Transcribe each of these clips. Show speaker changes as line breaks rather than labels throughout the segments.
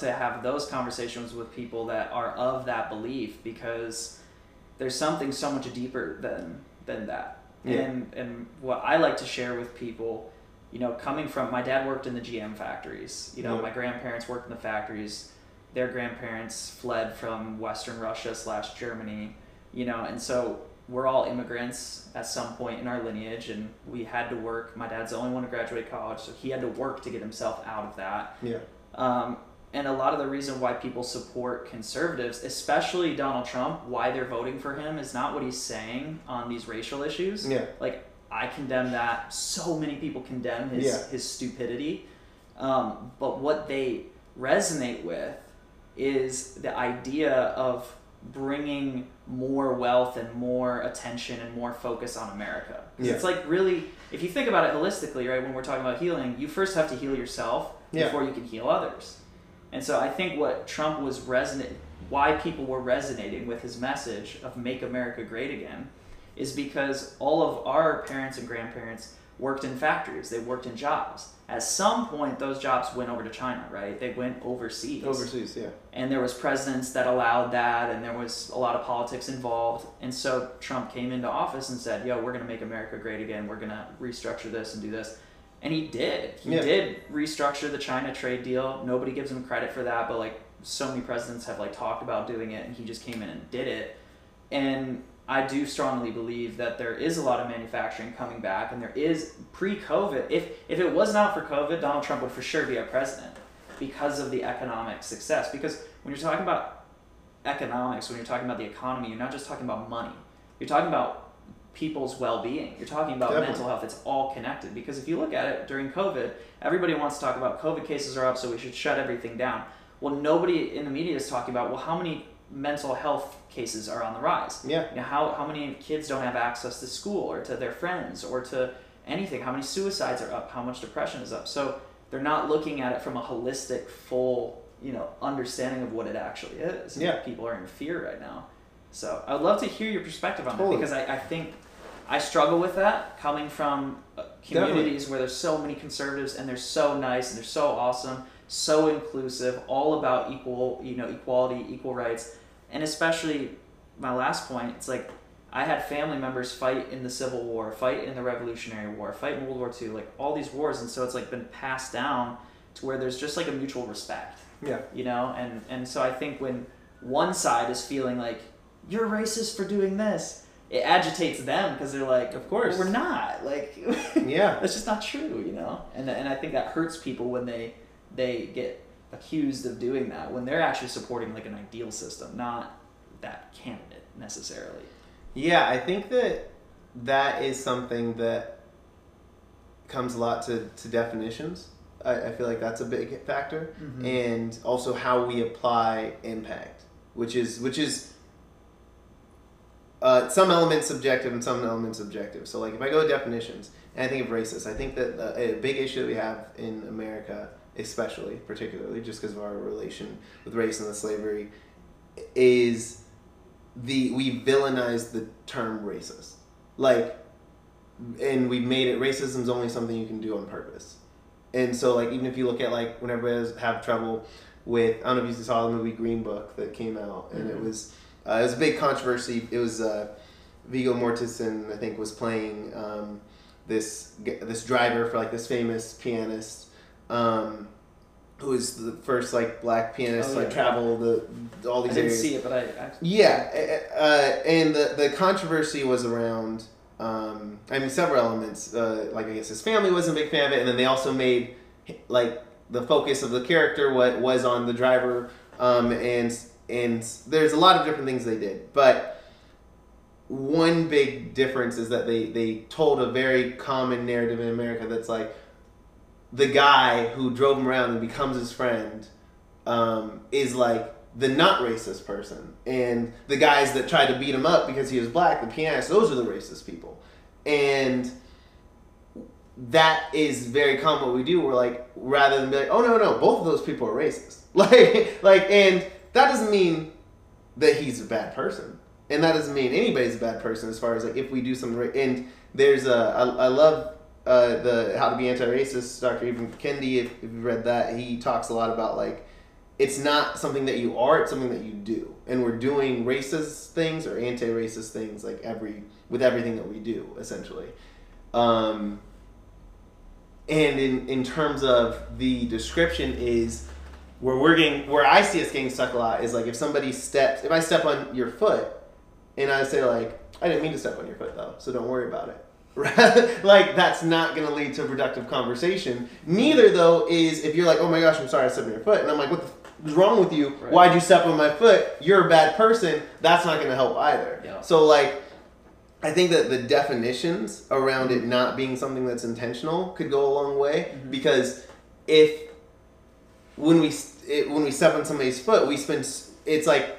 to have those conversations with people that are of that belief because there's something so much deeper than than that.
Yeah.
And and what I like to share with people, you know, coming from my dad worked in the GM factories. You know,
Yeah.
my grandparents worked in the factories. Their grandparents fled from Western Russia slash Germany. You know, and so we're all immigrants at some point in our lineage, and we had to work. My dad's the only one to graduate college, so he had to work to get himself out of that.
Yeah.
Um, and a lot of the reason why people support conservatives, especially Donald Trump, why they're voting for him is not what he's saying on these racial issues.
Yeah.
Like I condemn that. So many people condemn his
Yeah.
his stupidity. Um, but what they resonate with is the idea of bringing more wealth and more attention and more focus on America.
Yeah.
It's like really, if you think about it holistically, right? When we're talking about healing, you first have to heal yourself
Yeah.
before you can heal others. And so I think what Trump was resonant, why people were resonating with his message of "Make America Great Again," is because all of our parents and grandparents worked in factories. They worked in jobs. At some point, those jobs went over to China, right? They went overseas
Overseas, yeah.
and there was presidents that allowed that and there was a lot of politics involved and so trump came into office and said yo we're going to make america great again we're going to restructure this and do this and he did he
Yeah.
did restructure the china trade deal nobody gives him credit for that but like so many presidents have like talked about doing it and he just came in and did it and i do strongly believe that there is a lot of manufacturing coming back and there is pre-covid if if it was not for covid donald trump would for sure be our president because of the economic success. Because when you're talking about economics, when you're talking about the economy, you're not just talking about money. You're talking about people's well-being. You're talking about
Definitely.
mental health. It's all connected. Because if you look at it during COVID, everybody wants to talk about COVID cases are up, so we should shut everything down. Well, nobody in the media is talking about well, how many mental health cases are on the rise?
Yeah.
You know, how how many kids don't have access to school or to their friends or to anything? How many suicides are up? How much depression is up? So they're not looking at it from a holistic, full, you know, understanding of what it actually is.
Yeah.
People are in fear right now. So I would love to hear your perspective on
Totally.
that because I, I think I struggle with that coming from uh, communities where there's so many conservatives and they're so nice and they're so awesome, so inclusive, all about equal, you know, equality, equal rights, and especially my last point. It's like I had family members fight in the Civil War, fight in the Revolutionary War, fight in World War II, like all these wars, and so it's like been passed down to where there's just like a mutual respect
Yeah.
you know and and so i think when one side is feeling like you're racist for doing this it agitates them because they're like
Of course.
"Well, we're not like
Yeah.
that's just not true you know and and i think that hurts people when they they get accused of doing that when they're actually supporting like an ideal system not that candidate necessarily
Yeah, I think that that is something that comes a lot to, to definitions. I, I feel like that's a big factor,
Mhm.
and also how we apply impact, which is which is uh, some elements subjective and some elements objective. So, like if I go to definitions and I think of racist, I think that uh, a big issue that we have in America, especially particularly just because of our relation with race and the slavery, is the we villainize the term racist like and we've made it racism is only something you can do on purpose and so like even if you look at like whenever has have trouble with i don't know if you saw the movie green book that came out and it
Mhm.
was uh, it was a big controversy it was uh, Viggo Mortensen i think was playing um, this this driver for like this famous pianist um, who was the first like black pianist
Oh,
to like travel the all these i
didn't
areas
see it but i
yeah, uh, uh, and the the controversy was around. Um, I mean, several elements. Uh, like I guess his family wasn't a big fan of it, and then they also made like the focus of the character what was on the driver, um, and and there's a lot of different things they did, but one big difference is that they they told a very common narrative in America that's like the guy who drove him around and becomes his friend um, is like the not racist person, and the guys that tried to beat him up because he was black, the pianist, those are the racist people, and that is very common. What we do, we're like rather than be like, oh no no, both of those people are racist, like like, and that doesn't mean that he's a bad person, and that doesn't mean anybody's a bad person as far as like if we do something right. And there's a I, I love uh, the How to Be Anti-Racist, Dr. Ibram Kendi. If, if you read that, he talks a lot about like it's not something that you are; it's something that you do, and we're doing racist things or anti-racist things like every with everything that we do, essentially. Um, and in in terms of the description is where we're getting where I see us getting stuck a lot is like if somebody steps if I step on your foot and I say like I didn't mean to step on your foot though, so don't worry about it. like that's not going to lead to a productive conversation. Neither though is if you're like, oh my gosh, I'm sorry I stepped on your foot, and I'm like, what the f- is wrong with you?
Right.
Why'd you step on my foot? You're a bad person. That's not going to help either.
Yeah.
So like, I think that the definitions around it not being something that's intentional could go a long way
Mhm.
because if when we it, when we step on somebody's foot, we spend it's like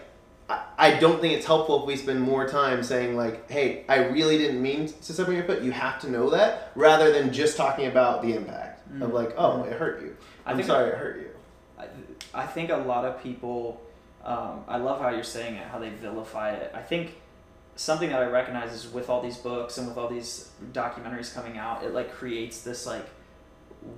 I, I don't think it's helpful if we spend more time saying like, "Hey, I really didn't mean to step on your foot. You have to know that," rather than just talking about the impact of
Mm.
like, "Oh, it hurt you.
I
I'm
think-
sorry, it hurt you."
I, I think a lot of people, um, I love how you're saying it, how they vilify it. I think something that I recognize is with all these books and with all these documentaries coming out, it like creates this like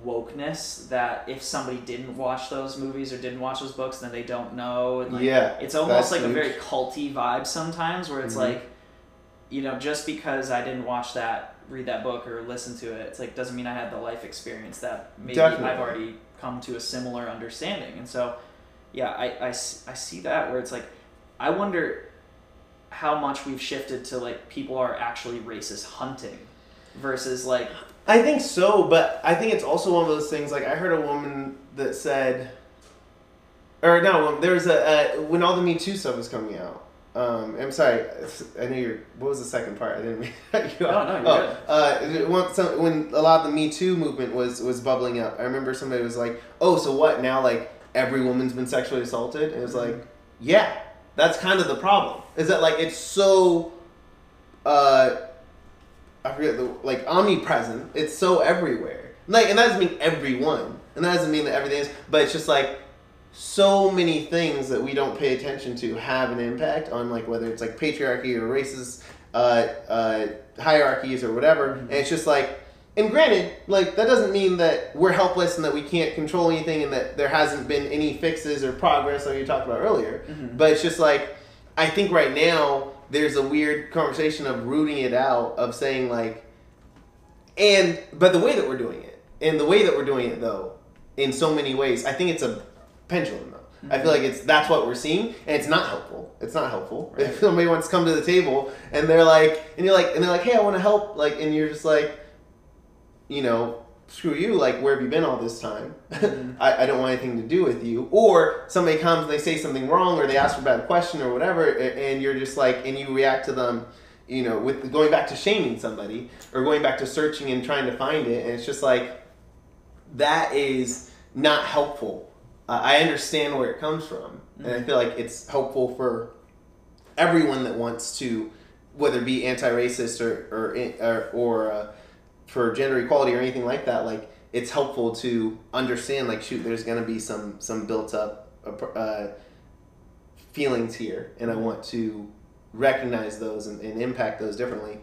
wokeness that if somebody didn't watch those movies or didn't watch those books, then they don't know. And like,
yeah,
it's almost like a very culty vibe sometimes where it's
Mhm.
like you know just because i didn't watch that read that book or listen to it it's like doesn't mean i had the life experience that maybe
Definitely.
i've already come to a similar understanding and so yeah I, I, I see that where it's like i wonder how much we've shifted to like people are actually racist hunting versus like
I think so, but I think it's also one of those things. Like I heard a woman that said, or no, there was a uh, when all the Me Too stuff was coming out. Um, I'm sorry, I know you're. What was the second part? I didn't mean you
No, no, you're
oh, Uh, when, some, when a lot of the Me Too movement was was bubbling up, I remember somebody was like, "Oh, so what now? Like every woman's been sexually assaulted?" And it was like, "Yeah, that's kind of the problem. Is that like it's so." Uh, I forget the like omnipresent. It's so everywhere. Like, and that doesn't mean everyone, and that doesn't mean that everything is. But it's just like so many things that we don't pay attention to have an impact on like whether it's like patriarchy or racist uh, uh, hierarchies or whatever. And it's just like, and granted, like that doesn't mean that we're helpless and that we can't control anything and that there hasn't been any fixes or progress like you talked about earlier.
Mhm.
But it's just like I think right now there's a weird conversation of rooting it out of saying like and but the way that we're doing it and the way that we're doing it though in so many ways i think it's a pendulum though. I feel mm-hmm. like it's that's what we're seeing and it's not helpful. It's not helpful.
Right.
if somebody wants to come to the table and they're like and you're like and they're like hey i want to help like and you're just like you know screw you like where have you been all this time?
Mhm.
I, I don't want anything to do with you. Or somebody comes and they say something wrong or they ask a bad question or whatever and you're just like and you react to them you know with going back to shaming somebody or going back to searching and trying to find it and it's just like that is not helpful. Uh, i understand where it comes from and i feel like it's helpful for everyone that wants to whether it be anti-racist or or or, or uh, for gender equality or anything like that like it's helpful to understand like shoot there's to be some some built up uh, feelings here and i want to recognize those and, and impact those differently.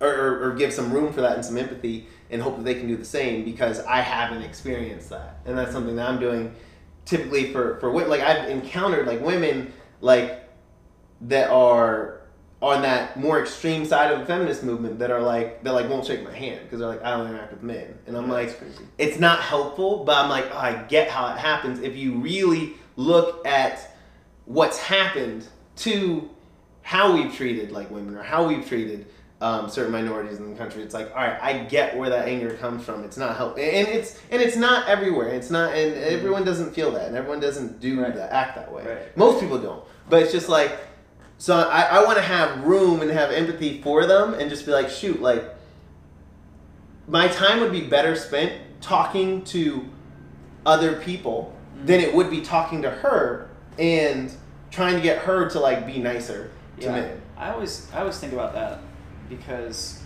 Or, or, or give some room for that and some empathy and hope that they can do the same because i haven't experienced that. And that's something that i'm doing typically for for like i've encountered like women like that are on that more extreme side of the feminist movement that are like that like won't shake my hand because they're like I don't interact with men. And I'm
Yeah,
like it's not helpful but I'm like oh, I get how it happens. If you really look at what's happened to how we've treated like women or how we've treated um, certain minorities in the country it's like all right I get where that anger comes from. It's not help and it's and it's not everywhere. It's not and everyone doesn't feel that and everyone doesn't do
Right.
that act that way.
Right.
most people don't. But it's just like so I, I want to have room and have empathy for them and just be like, shoot, like my time would be better spent talking to other people mm-hmm. than it would be talking to her and trying to get her to like be nicer to
yeah,
men.
I always I always think about that because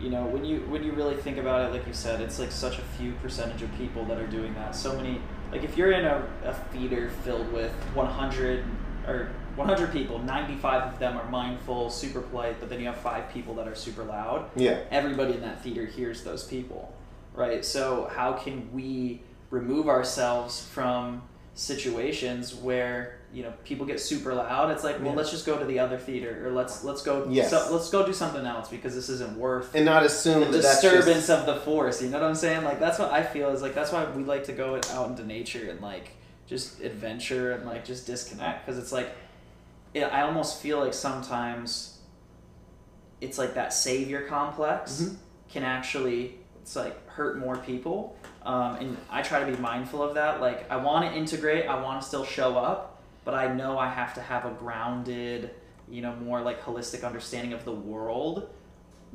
you know when you when you really think about it, like you said, it's like such a few percentage of people that are doing that. So many like if you're in a, a theater filled with 100 or 100 people, 95 of them are mindful, super polite, but then you have five people that are super loud.
Yeah.
Everybody in that theater hears those people, right? So how can we remove ourselves from situations where you know people get super loud. It's like, well,
Yeah.
let's just go to the other theater, or let's let's go
Yes.
so, let's go do something else because this isn't worth
and not assume
the
that
disturbance
just,
of the force. You know what I'm saying? Like that's what I feel is like that's why we like to go out into nature and like just adventure and like just disconnect because it's like it, I almost feel like sometimes it's like that savior complex
Mhm.
can actually it's like hurt more people. Um, and I try to be mindful of that. Like I want to integrate, I want to still show up, but I know I have to have a grounded, you know, more like holistic understanding of the world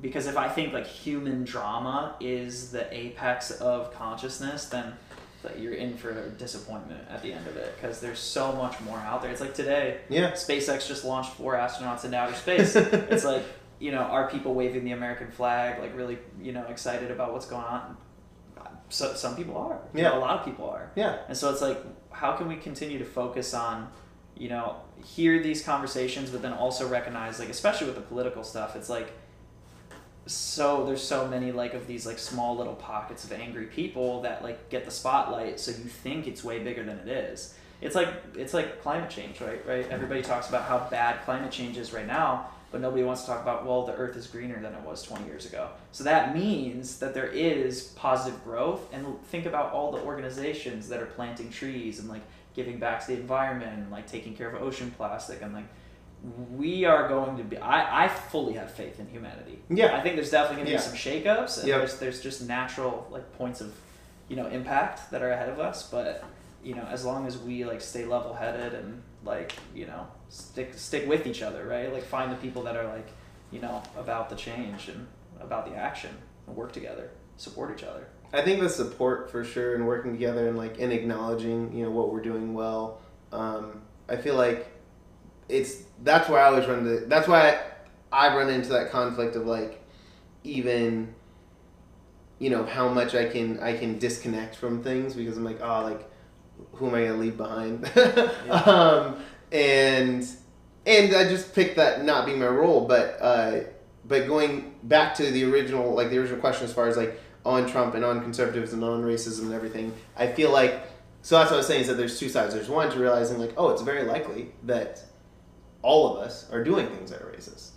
because if I think like human drama is the apex of consciousness, then like, you're in for disappointment at the end of it because there's so much more out there. It's like today,
yeah.
SpaceX just launched four astronauts into outer space. it's like you know, are people waving the American flag like really you know excited about what's going on? So some people are. You know,
Yeah.
a lot of people are.
Yeah.
And so it's like, how can we continue to focus on, you know, hear these conversations, but then also recognize, like, especially with the political stuff, it's like, so there's so many like of these like small little pockets of angry people that like get the spotlight, so you think it's way bigger than it is. It's like it's like climate change, right? Right. Everybody talks about how bad climate change is right now, but nobody wants to talk about well, the Earth is greener than it was 20 years ago. So that means that there is positive growth, and think about all the organizations that are planting trees and like giving back to the environment and like taking care of ocean plastic and like we are going to be I, I fully have faith in humanity.
Yeah.
I think there's definitely gonna
Yeah.
be some shakeups and
Yep.
there's there's just natural like points of, you know, impact that are ahead of us. But, you know, as long as we like stay level headed and like, you know, stick stick with each other, right? Like find the people that are like, you know, about the change and about the action and work together, support each other.
I think the support for sure and working together and like and acknowledging you know what we're doing well. Um, I feel like it's that's why I always run into that's why I run into that conflict of like even you know how much I can I can disconnect from things because I'm like oh like who am I gonna leave behind? Um, and and I just picked that not being my role but uh, but going back to the original like the original question as far as like on Trump and on conservatives and on racism and everything I feel like so that's what I was saying is that there's two sides. There's one to realizing like oh it's very likely that all of us are doing things that are racist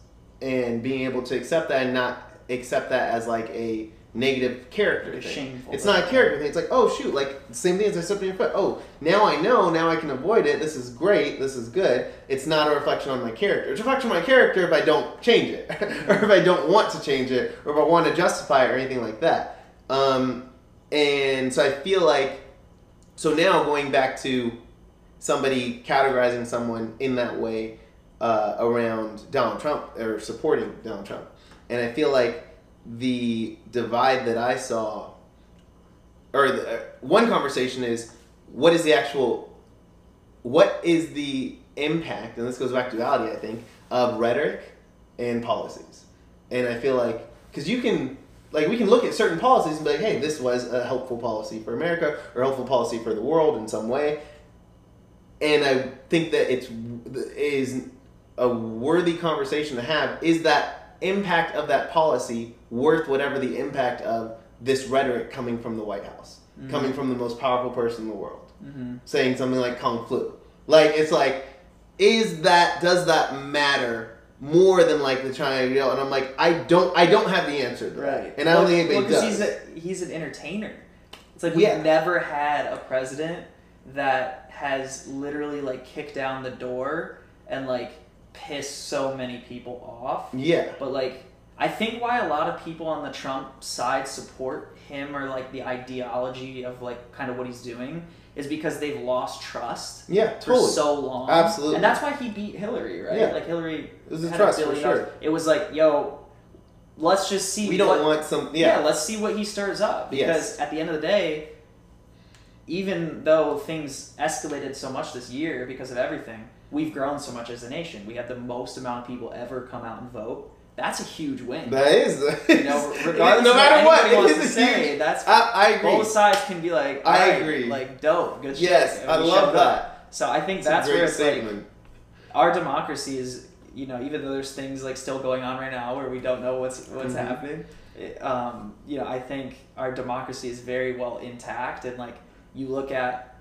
and being able to accept that and not accept that as like a negative character
a
thing.
shameful
It's not a character thing. It's like, oh shoot, like same thing as I stepped on your foot. Oh, now I know. Now I can avoid it. This is great. This is good. It's not a reflection on my character. It's a reflection on my character if I don't change it, or if I don't want to change it, or if I want to justify it, or anything like that. Um, and so I feel like, so now going back to somebody categorizing someone in that way uh, around Donald Trump or supporting Donald Trump, and I feel like the divide that I saw, or the, uh, one conversation is, what is the actual, what is the impact, and this goes back to reality, I think, of rhetoric and policies, and I feel like because you can. Like we can look at certain policies and be like, "Hey, this was a helpful policy for America or helpful policy for the world in some way," and I think that it's is a worthy conversation to have. Is that impact of that policy worth whatever the impact of this rhetoric coming from the White House,
Mhm.
coming from the most powerful person in the world,
Mm-hmm.
saying something like "kung flu"? Like it's like, is that does that matter more than like the China deal? And I'm like, I don't, I don't have the answer
Right.
and I don't
Well-
think anybody
well,
does.
He's, a, he's an entertainer. It's like we've never had a president that has literally like kicked down the door and like pissed so many people off.
yeah,
But like, I think why a lot of people on the Trump side support him or like the ideology of like kind of what he's doing is because they've lost trust
yeah,
for
totally.
so long.
Absolutely.
And that's why he beat Hillary, right?
Yeah.
Like Hillary
It was a trust
a
for sure.
dollars. It was like, yo, let's just see
We don't
what,
want some,
yeah.
yeah,
let's see what he stirs up because
Yes.
at the end of the day even though things escalated so much this year because of everything we've grown so much as a nation we have the most amount of people ever come out and vote that's a huge win
that is,
you know regardless
no matter
what,
what, it
wants
a
say
huge.
that's
I, I agree.
both sides can be like
I
"Alright,
agree.
like dope good
Yes,
shit
I love
showed up."
that.
so i think
It's a
that's
great
where it's like
statement.
our democracy is you know even though there's things like still going on right now where we don't know what's what's
Mhm.
happening um, you know i think our democracy is very well intact and like you look at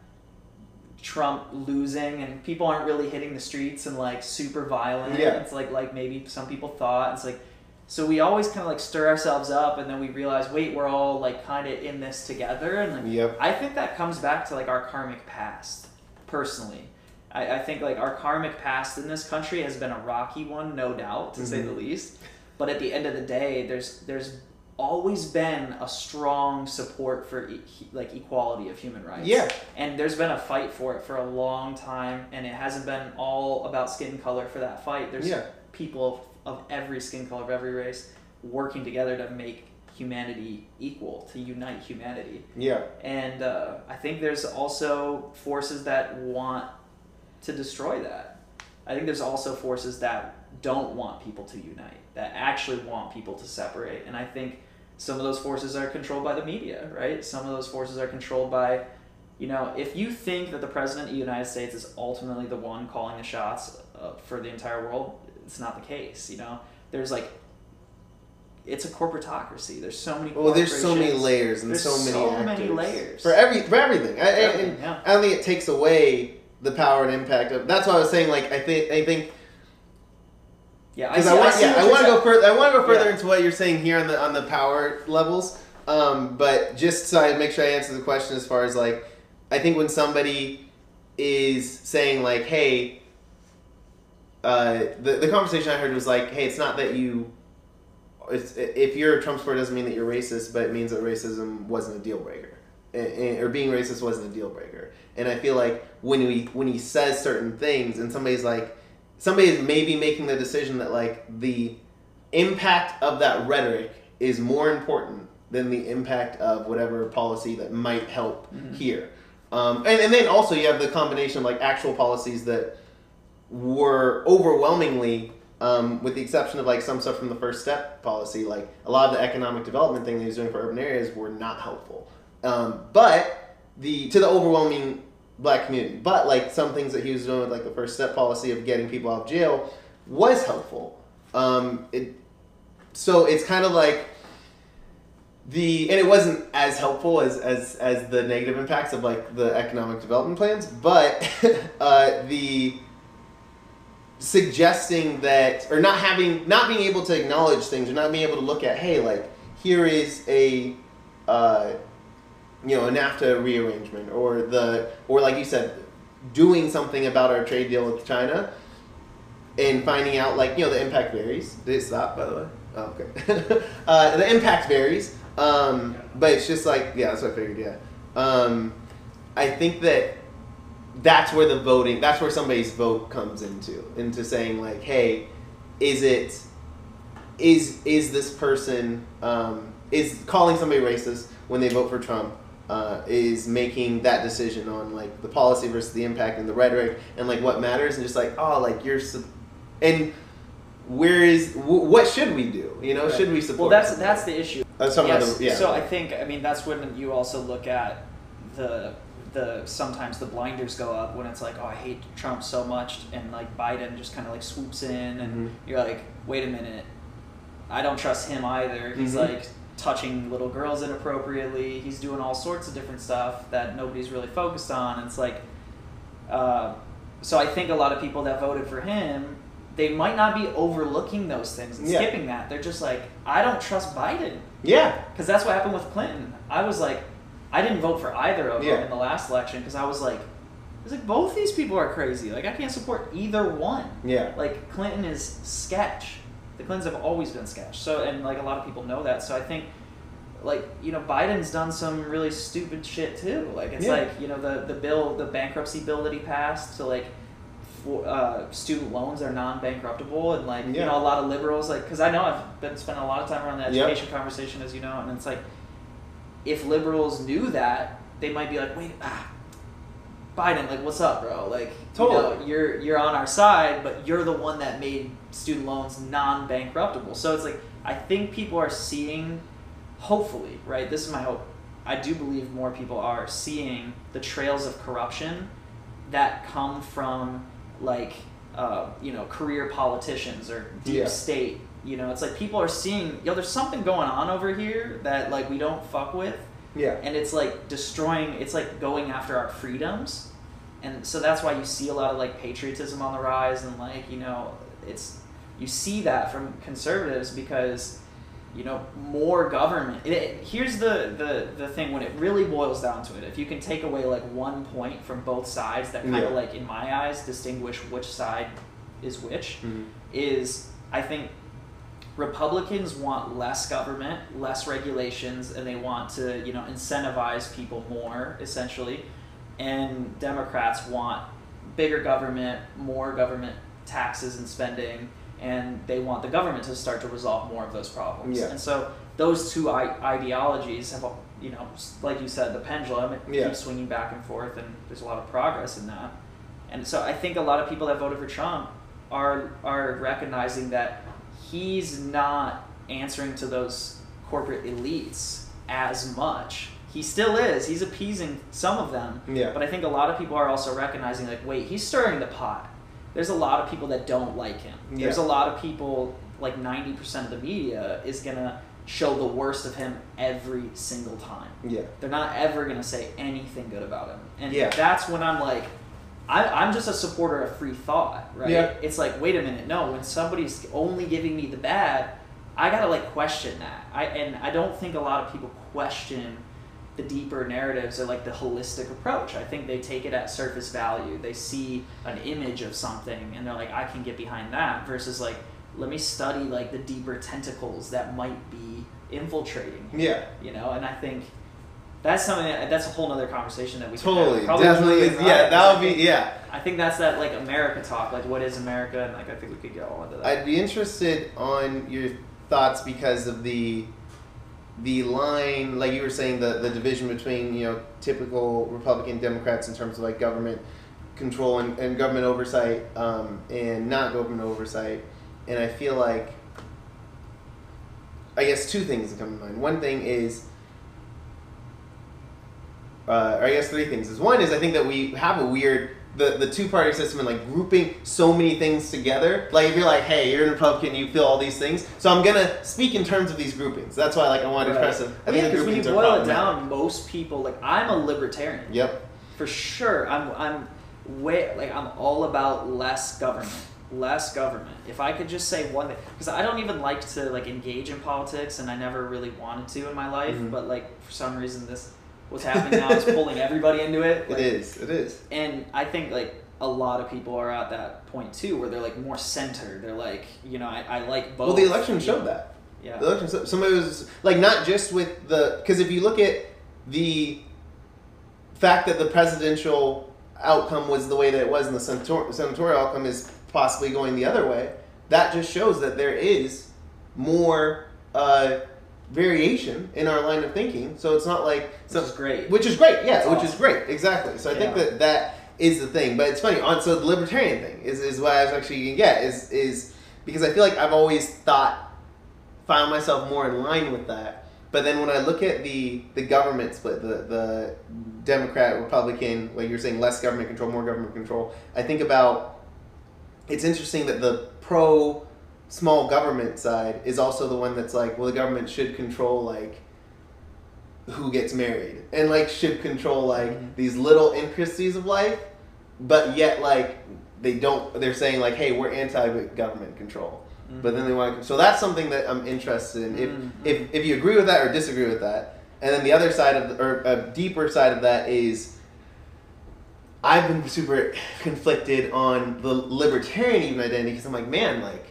Trump losing and people aren't really hitting the streets and like super violent.
Yeah.
It's like like maybe some people thought. It's like so we always kind of like stir ourselves up and then we realize wait we're all like kind of in this together and like
Yep.
I think that comes back to like our karmic past, personally. I, I think like our karmic past in this country has been a rocky one, no doubt, to say
Mhm.
the least. But at the end of the day, there's there's always been a strong support for e- like equality of human rights.
Yeah.
And there's been a fight for it for a long time, and it hasn't been all about skin color for that fight. There's
Yeah.
people of, of every skin color, of every race, working together to make humanity equal, to unite humanity.
Yeah.
And uh, I think there's also forces that want to destroy that. I think there's also forces that don't want people to unite, that actually want people to separate. And I think some of those forces are controlled by the media, right? Some of those forces are controlled by, you know, if you think that the president of the United States is ultimately the one calling the shots uh, for the entire world, it's not the case. You know, there's like, it's a corporatocracy. There's so many.
Well, there's so many layers and
There's
so many
so many layers.
for every for everything. I, I-
Everything,
and
yeah.
I don't think it takes away the power and impact of. That's why I was saying. Like I think I think
Yeah,
I,
see-
want
see
yeah I want to go further. I want to go further
Yeah.
into what you're saying here on the on the power levels. Um, but just so I make sure I answer the question as far as like, I think when somebody is saying like, hey, uh, the the conversation I heard was like, hey, it's not that you. It's, if you're a Trump supporter doesn't mean that you're racist, but it means that racism wasn't a deal breaker, and, and- or being racist wasn't a deal breaker. And I feel like when we when he says certain things, and somebody's like, somebody is maybe making the decision that like the impact of that rhetoric is more important than the impact of whatever policy that might help
Mhm.
here. Um, and, and then also you have the combination of like actual policies that were overwhelmingly, um, with the exception of like some stuff from the first step policy, like a lot of the economic development thing that he was doing for urban areas were not helpful. Um, but the to the overwhelming black community, but like some things that he was doing with like the first step policy of getting people out of jail was helpful. Um, it, so it's kind of like the and it wasn't as helpful as as as the negative impacts of like the economic development plans, but uh, the suggesting that or not having not being able to acknowledge things or not being able to look at hey like here is a uh, you know a NAFTA rearrangement or the or like you said doing something about our trade deal with China and finding out like you know the impact varies. Did it stop by the way? Oh, okay. Uh, the impact varies um, but it's just like yeah that's what I figured yeah. Um, I think that that's where the voting that's where somebody's vote comes into into saying like hey is it is is this person um, is calling somebody racist when they vote for Trump uh, is making that decision on like the policy versus the impact and the rhetoric and like what matters and just like oh like you're sub- and where is wh- what should we do you know
Right.
should we support
Well,
that's
that's the issue.
Some
Yes,
other yeah
So I think I mean that's when you also look at the the sometimes the blinders go up when it's like oh I hate Trump so much and like Biden just kind of like swoops in and
Mhm.
you're like wait a minute I don't trust him either. He's
Mhm.
like touching little girls inappropriately. He's doing all sorts of different stuff that nobody's really focused on. And it's like, uh, so I think a lot of people that voted for him, they might not be overlooking those things and
Yeah.
skipping that. They're just like, I don't trust Biden
yeah
because that's what happened with Clinton. I was like, I didn't vote for either of
Yeah.
them in the last election because I was like, I was like, both these people are crazy. Like, I can't support either one.
yeah
Like, Clinton is sketch. The Clintons have always been sketch. So, and like a lot of people know that. So I think, like, you know, Biden's done some really stupid shit too. Like, it's
Yeah.
like, you know, the, the bill, the bankruptcy bill that he passed to like, for, uh, student loans are non-bankruptable and like you know a lot of liberals like because I know I've been spending a lot of time around the
Yep.
education conversation as you know and it's like if liberals knew that they might be like wait ah Biden like what's up bro like you know,
Totally.
you're you're on our side but you're the one that made student loans non-bankruptable so it's like I think people are seeing hopefully right this is my hope I do believe more people are seeing the trails of corruption that come from like uh, you know career politicians or deep
Yeah.
state you know it's like people are seeing yo there's something going on over here that like we don't fuck with
yeah
and it's like destroying it's like going after our freedoms and so that's why you see a lot of like patriotism on the rise and like you know it's you see that from conservatives because you know more government it, it- here's the, the the thing when it really boils down to it if you can take away like one point from both sides that kind
Yeah.
of like in my eyes distinguish which side is which
Mhm.
is i think republicans want less government less regulations and they want to you know incentivize people more essentially and democrats want bigger government more government taxes and spending and they want the government to start to resolve more of those problems
Yeah.
and so those two I- ideologies have you know like you said the pendulum it
Yeah.
keeps swinging back and forth and there's a lot of progress in that and so I think a lot of people that voted for Trump are are recognizing that he's not answering to those corporate elites as much. He still is. He's appeasing some of them.
Yeah.
But I think a lot of people are also recognizing like, wait, he's stirring the pot. There's a lot of people that don't like him. There's a lot of people like 90% of the media is going to show the worst of him every single time.
Yeah.
They're not ever gonna say anything good about him, and
Yeah.
that's when I'm like, I, I'm just a supporter of free thought, right?
Yeah.
It's like, wait a minute, no. When somebody's only giving me the bad, I gotta like question that. I and I don't think a lot of people question the deeper narratives or like the holistic approach. I think they take it at surface value. They see an image of something and they're like, I can get behind that. Versus like, let me study like the deeper tentacles that might be infiltrating
Yeah.
you know and i think that's something that, that's a whole other conversation that we
Totally.
have.
Definitely.
on,
Yeah. That would be. Yeah.
I think that's that like America talk, like what is America, and like I think we could get all into that.
I'd be interested on your thoughts because of the the line, like you were saying, the, the division between you know typical Republican Democrats in terms of like government control and, and government oversight um, and not government oversight, and I feel like I guess two things that come to mind. One thing is. Uh, or I guess three things. Is one is I think that we have a weird the, the two party system and like grouping so many things together. Like if you're like, hey, you're a Republican, you feel all these things. So I'm gonna speak in terms of these groupings. That's why like I wanted to
Right.
express it. I
yeah,
think the
because when you boil it down, most people like I'm a libertarian
Yep.
for sure. I'm I'm way like I'm all about less government, less government. If I could just say one thing, because I don't even like to like engage in politics, and I never really wanted to in my life.
Mhm.
But like for some reason, this what's happening now is pulling everybody into it.
It
Like,
is. It is.
and I think like a lot of people are at that point too, where they're like more centered. They're like, you know, I, I like both.
Well, the election showed
know.
that.
Yeah.
The election, so- somebody was like not just with the because if you look at the fact that the presidential outcome was the way that it was and the senator- senatorial outcome is possibly going the other way, that just shows that there is more uh, variation in our line of thinking. So it's not like
Which
so,
is great.
which is great, yeah,
That's
which is great, exactly. So I think that that is the thing. But it's funny on so the libertarian thing is, is what I was actually get is is because I feel like I've always thought found myself more in line with that. But then when I look at the the government split, the the Democrat Republican, like you're saying, less government control, more government control. I think about it's interesting that the pro small government side is also the one that's like, well, the government should control like who gets married and like should control like
Mhm.
these little intricacies of life, but yet like they don't. They're saying like, hey, we're anti-government control,
Mhm.
but then they want. to So that's something that I'm interested in. If
Mhm.
if if you agree with that or disagree with that, and then the other side of the, or a deeper side of that is. I've been super conflicted on the libertarian even identity because I'm like, man, like,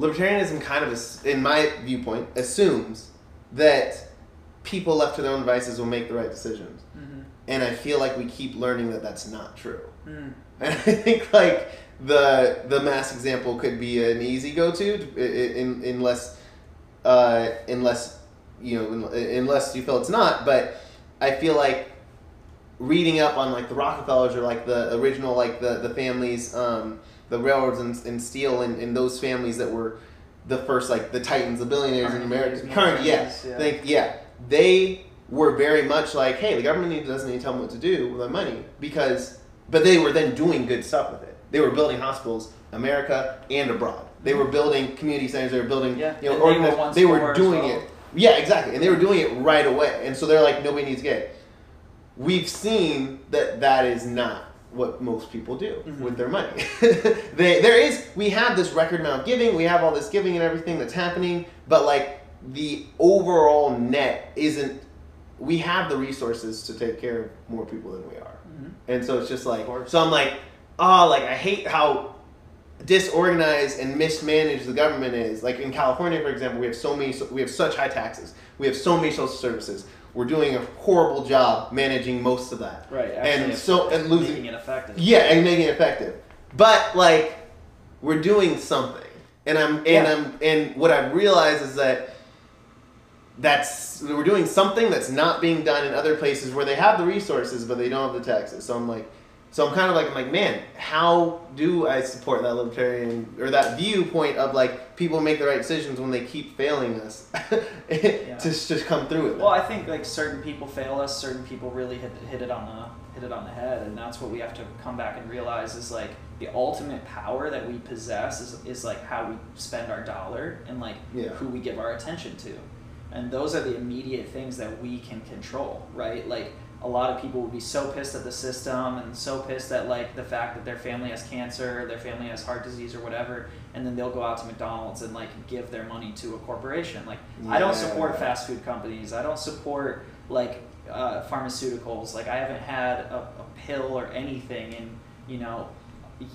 libertarianism kind of, in my viewpoint, assumes that people left to their own devices will make the right decisions.
Mhm.
And I feel like we keep learning that that's not true.
Mm.
And I think like the the mass example could be an easy go to, in, unless uh, unless you know unless you feel it's not. But I feel like reading up on like the Rockefellers or like the original like the the families, um, the railroads and, and steel and, and those families that were the first like the titans, the billionaires in America. Current, yeah,
yeah.
think yeah, they were very much like, hey, the government doesn't need to tell them what to do with their money because, but they were then doing good stuff with it. They were building hospitals, America and abroad. They were building community centers. They were building,
Yeah,
you know,
they were
they were doing
well.
it. Yeah, exactly, and they were doing it right away. And so they're like, nobody needs to get. it. We've seen that that is not what most people do
Mhm.
with their money. they, there is we have this record amount of giving, we have all this giving and everything that's happening, but like the overall net isn't. We have the resources to take care of more people than we are,
Mhm.
and so it's just like so. I'm like, oh, like I hate how disorganized and mismanaged the government is. Like in California, for example, we have so many, we have such high taxes, we have so many social services. We're doing a horrible job managing most of that.
Right.
And so- and losing-
making it effective.
Yeah, and making it effective. But like, we're doing something, and I'm and
Yeah.
I'm and what I've realized is that that's we're doing something that's not being done in other places where they have the resources but they don't have the taxes. So I'm like, so I'm kind of like I'm like, man, how do I support that libertarian or that viewpoint of like people make the right decisions when they keep failing us to just come through with it.
Well, I think like certain people fail us, certain people really hit hit it on the hit it on the head, and that's what we have to come back and realize is like the ultimate power that we possess is, is like how we spend our dollar and like
Yeah.
who we give our attention to, and those are the immediate things that we can control, right? Like a lot of people would be so pissed at the system and so pissed at like the fact that their family has cancer, their family has heart disease or whatever, and then they'll go out to McDonald's and like give their money to a corporation. Like I don't support fast food companies. I don't support like uh, pharmaceuticals. Like I haven't had a, a pill or anything in you know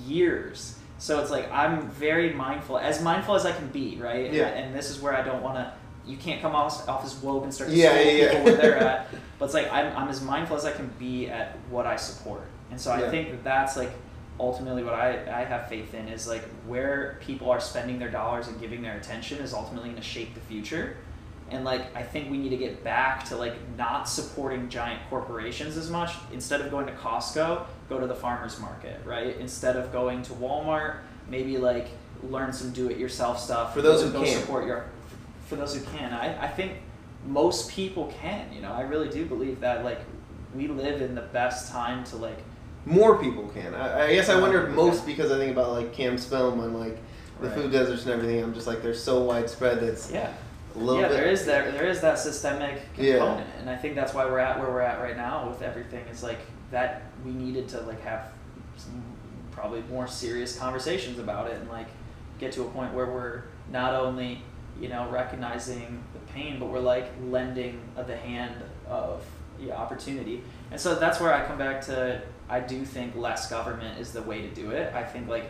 years. So it's like I'm very mindful, as mindful as I can be, right?
Yeah.
And, and this is where I don't want to. You can't come off, off as woke and start to
Yeah, yeah, yeah.
people where they're at. But it's like I'm, I'm as mindful as I can be at what I support, and so I
Yeah.
think that that's like ultimately what I, I have faith in is like where people are spending their dollars and giving their attention is ultimately going to shape the future and like i think we need to get back to like not supporting giant corporations as much instead of going to costco go to the farmers market right instead of going to walmart maybe like learn some do-it-yourself stuff
For those who
go
can.
support your for those who can I, I think most people can you know i really do believe that like we live in the best time to like
more people can. I, I guess I wonder if most
can.
because I think about like Cam's film on like the
Right.
food deserts and everything. I'm just like they're so widespread that's
yeah
a little
yeah,
bit.
there is that there is that systemic
Yeah.
component, and I think that's why we're at where we're at right now with everything. Is like that we needed to like have some probably more serious conversations about it, and like get to a point where we're not only you know recognizing the pain, but we're like lending the hand of the opportunity. And so that's where I come back to. I do think less government is the way to do it. I think like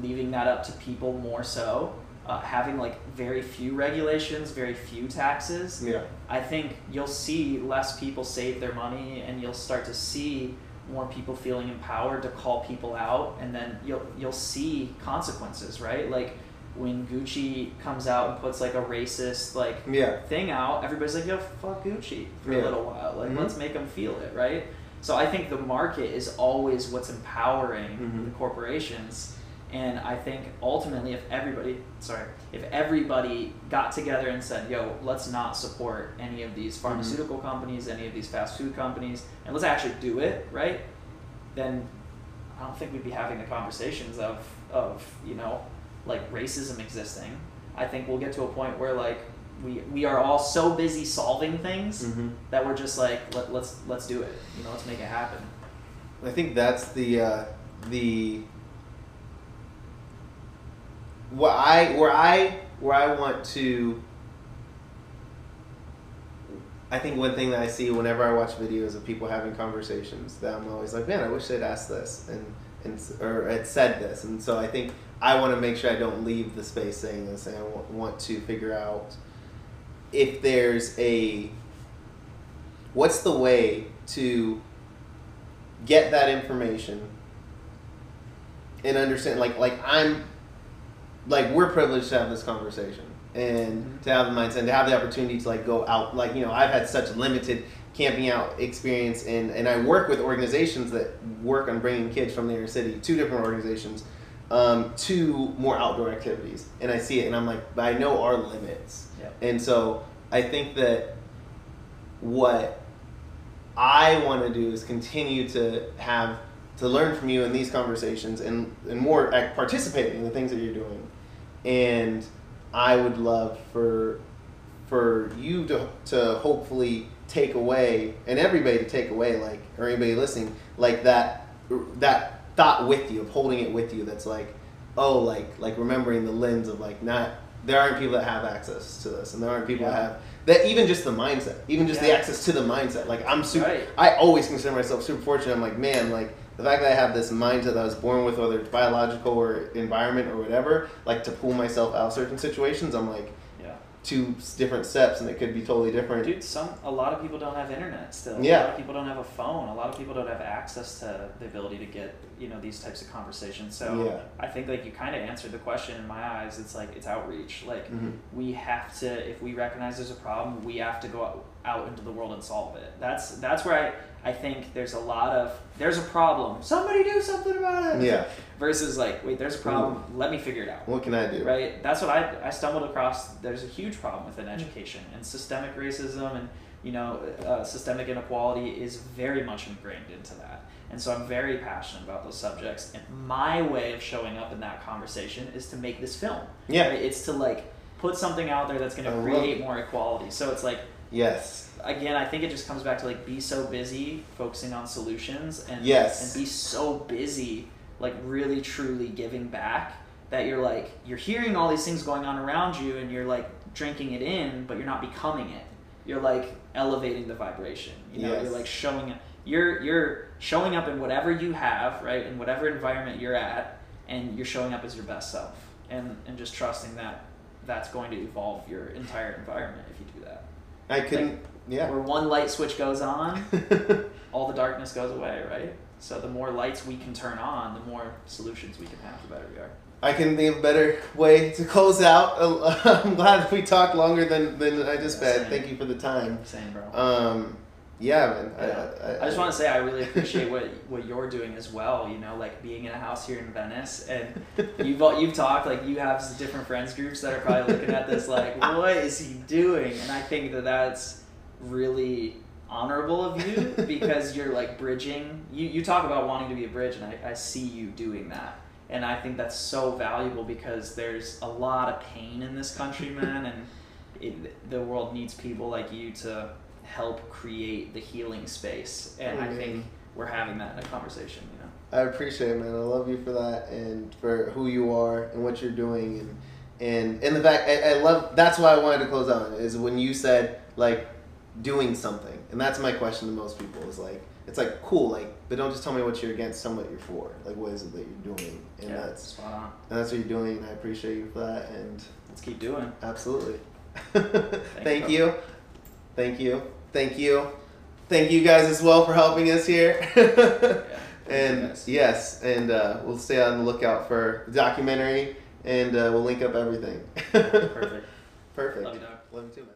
leaving that up to people more so uh, having like very few regulations very few taxes
Yeah.
i think you'll see less people save their money and you'll start to see more people feeling empowered to call people out and then you'll you'll see consequences right like when gucci comes out and puts like a racist like
Yeah.
thing out, everybody's like, yo, fuck Gucci for
Yeah.
a little while. Like,
Mhm.
let's make them feel it, right? So I think the market is always what's empowering
Mhm.
the corporations. And I think ultimately, if everybody, sorry, if everybody got together and said, yo, let's not support any of these pharmaceutical companies, any of these fast food companies, and let's actually do it, right? Then I don't think we'd be having the conversations of, of you know, like racism existing. I think we'll get to a point where like we we are all so busy solving things
hmm
that we're just like Let, let's let's do it. You know, let's make it happen.
I think that's the uh, the what I where I where I want to. I think one thing that I see whenever I watch videos of people having conversations that I'm always like, man, I wish they'd ask this and and or had said this, and so I think I want to make sure I don't leave the space saying this, and I want to figure out if there's a what's the way to get that information and understand like like I'm like we're privileged to have this conversation and
Mhm.
to have the mindset and to have the opportunity to like go out like you know I've had such limited camping out experience and and I work with organizations that work on bringing kids from the inner city two different organizations um, to more outdoor activities and I see it and I'm like I know our limits
Yeah.
and so I think that what I want to do is continue to have to learn from you in these conversations and and more participating in the things that you're doing. And I would love for for you to to hopefully take away and everybody to take away like or anybody listening like that that thought with you of holding it with you that's like oh like like remembering the lens of like not there aren't people that have access to this and there aren't people
Yeah.
that have that even just the mindset even just the access to the mindset like i'm super
Right.
i always consider myself super fortunate i'm like man like the fact that i have this mindset that i was born with whether it's biological or environment or whatever like to pull myself out of certain situations i'm like
Yeah.
Two different steps and it could be totally different
Dude, some a lot of people don't have internet still.
Yeah.
A lot of people don't have a phone. A lot of people don't have access to the ability to get, you know, these types of conversations. So
Yeah.
I think like you kind of answered the question in my eyes. It's like it's outreach. Like
Mhm.
we have to if we recognize there's a problem, we have to go out, out into the world and solve it. That's that's where I I think there's a lot of there's a problem. Somebody do something about it.
Yeah.
Versus like, wait, there's a problem. Let me figure it out
what can i do
right that's what i i stumbled across there's a huge problem within education and systemic racism and you know uh, systemic inequality is very much ingrained into that and so i'm very passionate about those subjects and my way of showing up in that conversation is to make this film
Yeah.
right? it's to like put something out there that's going to create more equality so it's like
yes.
Again i think it just comes back to like be so busy focusing on solutions and
Yes.
and be so busy like really truly giving back that you're like you're hearing all these things going on around you and you're like drinking it in but you're not becoming it. You're like elevating the vibration. You know
Yes.
you're like showing you're you're showing up in whatever you have right in whatever environment you're at and you're showing up as your best self. And and just trusting that that's going to evolve your entire environment if you do that
i couldn't yeah
where one light switch goes on, all the darkness goes away, right? So the more lights we can turn on, the more solutions we can have, the better we are.
I can think of a better way to close out. I'm glad we talked longer than, than I just
Yeah,
said. Thank you for the time.
Same, bro.
Um, yeah, man.
Yeah.
I, I,
I just want to say I really appreciate what what you're doing as well. You know, like being in a house here in Venice, and you've you've talked like you have different friends groups that are probably looking at this like, what is he doing? And I think that that's really honorable of you because you're like bridging. You you talk about wanting to be a bridge, and I, I see you doing that. And I think that's so valuable because there's a lot of pain in this country, man, and it, the world needs people like you to help create the healing space. And I mm-hmm. think we're having that in a conversation, you know.
I appreciate it, man. I love you for that and for who you are and what you're doing and and and the fact I, I love that's why I wanted to close on is when you said like doing something and that's my question to most people is like it's like cool like but don't just tell me what you're against tell me what you're for like what is it that you're doing and
yeah,
that's
spot on.
and that's what you're doing and I appreciate you for that and
Let's keep doing.
Absolutely.
you,
Thank you. Thank you. Thank you. Thank you guys as well for helping us here.
Yeah.
and yes, and uh, we'll stay on the lookout for the documentary and uh, we'll link up everything.
Perfect.
Perfect.
Love you.
Love you too, man.